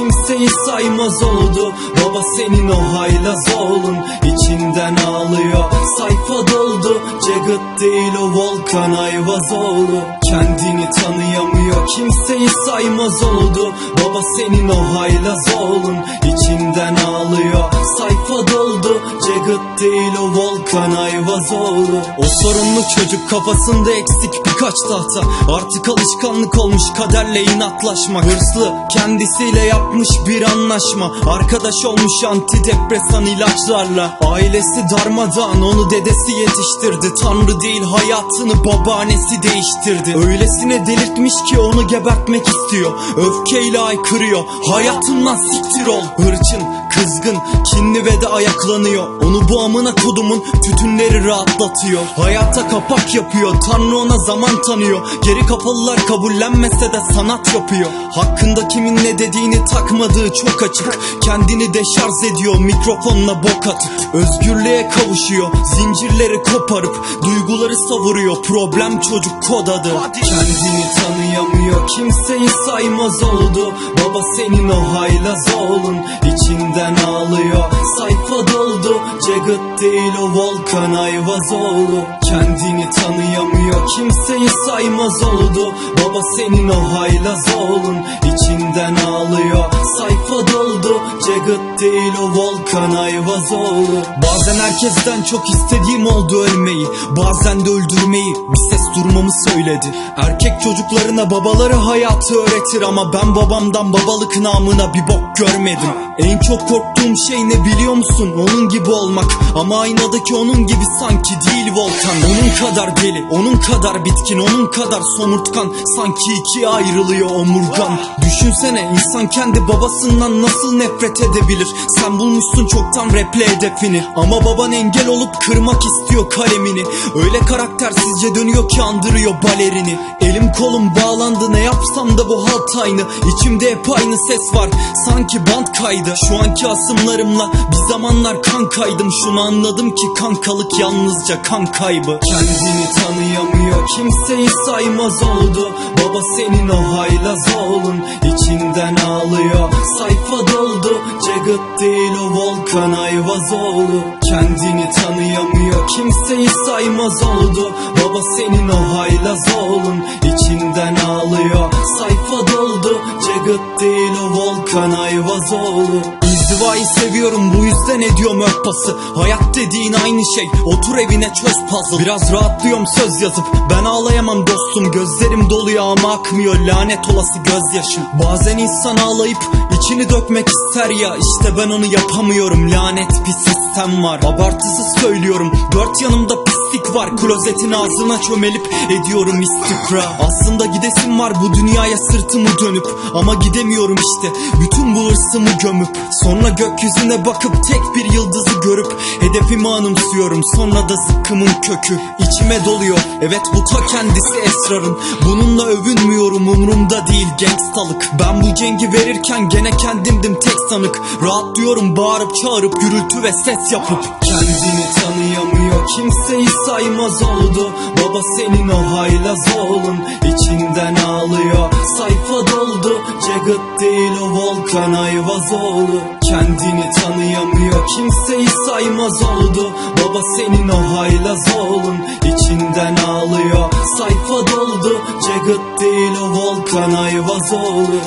kimseyi saymaz oldu. Baba senin o haylaz oğlun içinden ağlıyor. Sayfa doldu Jagged değil o Volkan Ayvazoğlu Kendini tanıyamıyor kimseyi saymaz oldu. Baba senin o haylaz oğlun içinden ağlıyor. Sayfa doldu. Jagged değil o Volkan Ayvazoğlu O sorunlu çocuk kafasında eksik birkaç tahta. Artık alışkanlık olmuş kaderle inatlaşmak. Hırslı kendisiyle yapmış bir anlaşma. Arkadaş olmuş antidepresan ilaçlarla. Ailesi darmadağın onu dedesi yetiştirdi. Tanrı değil hayatını babaannesi değiştirdi. Öylesine delirtmiş ki onu gebertmek istiyor. Öfkeyle aykırıyor. Hayatından siktir ol. Hırçın kızgın kinli ve de ayaklanıyor. Onu bu amına kodumun tütünleri rahatlatıyor. Hayata kapak yapıyor. Tanrı ona zaman tanıyor. Geri kapalılar kabullenmese de sanat yapıyor. Hakkında kimin ne dediğini takmadığı çok açık. Kendini deşarj ediyor. Mikrofonla bok atıp Özgürlüğe kavuşuyor. Zincirleri koparıp Duyguları savuruyor. Problem çocuk kod adı. Kendini tanıyamıyor kimseyi saymaz oldu. Baba senin o haylaz oğlun içinden ağlıyor. Sayfa doldu Jagged değil o Volkan Ayvazoğlu Kendini tanıyamıyor kimseyi saymaz oldu. Baba senin o haylaz oğlun içinden ağlıyor. Sayfa doldu Jagged değil o Volkan Ayvazoğlu Bazen herkesten çok istediğim oldu ölmeyi. Bazen de öldürmeyi bir ses durmamı söyledi. Erkek çocuklarına babaları hayatı öğretir Ama ben babamdan babalık namına bir bok görmedim. En çok korktuğum şey ne biliyor musun? Onun gibi olmak. Ama aynadaki onun gibi sanki değil Volkan Onun kadar deli, onun kadar bitkin, onun kadar somurtkan. Sanki ikiye ayrılıyor omurgan. Düşünsene insan kendi babasından nasıl nefret edebilir? Sen bulmuşsun çoktan raple hedefini. Ama baban engel olup kırmak istiyor kalemini. Öyle karaktersizce dönüyor ki andırıyor balerini. Elim kolum bağlandı ne yapsam da bu halt aynı. İçimde hep aynı ses var. Sanki bant kaydı. Şu anki asımlarımla bir zamanlar kan kaydım. Şunu anladım ki kankalık yalnızca kan kaybı Kendini tanıyamıyor kimseyi saymaz oldu. Baba senin o haylaz oğlun içinden ağlıyor. Sayfa doldu Jagged değil o Volkan Ayvazoğlu Kendini tanıyamıyor kimseyi saymaz oldu. Baba senin o haylaz oğlun içinden ağlıyor. Sayfa doldu Jagged değil o Volkan Ayvazoğlu İzdivayı seviyorum bu yüzden ediyorum örtbası Hayat dediğin aynı şey otur evine çöz puzzle. Biraz rahatlıyorum söz yazıp. Ben ağlayamam dostum Gözlerim doluyor ama akmıyor. Lanet olası gözyaşım. Bazen insan ağlayıp içini dökmek ister ya. İşte ben onu yapamıyorum lanet bir sistem var. Abartısız söylüyorum dört yanımda pislik var Klozetin ağzına çömelip ediyorum istikra Aslında gidesim var bu dünyaya sırtımı dönüp. Ama gidemiyorum işte bütün bu hırsımı gömüp. Sonra gökyüzüne bakıp tek bir yıldızı görüp. Hedefimi anımsıyorum sonra da zıkkımın kökü. İçime doluyor evet bu ta kendisi esrarın. Bununla övünmüyorum umurumda değil gangstalık. Ben bu cengi verirken gene kendimdim tek sanık. Rahatlıyorum bağırıp çağırıp gürültü ve ses yapıp. Kendini tanıyamıyor kimseyi saymaz oldu. Baba senin o haylaz oğlun içinden ağlıyor. Sayfa doldu Jagged değil o Volkan Ayvazoğlu Kendini tanıyamıyor kimseyi saymaz oldu. Baba senin o haylaz oğlun içinden ağlıyor. Sayfa doldu Jagged değil o Volkan Ayvazoğlu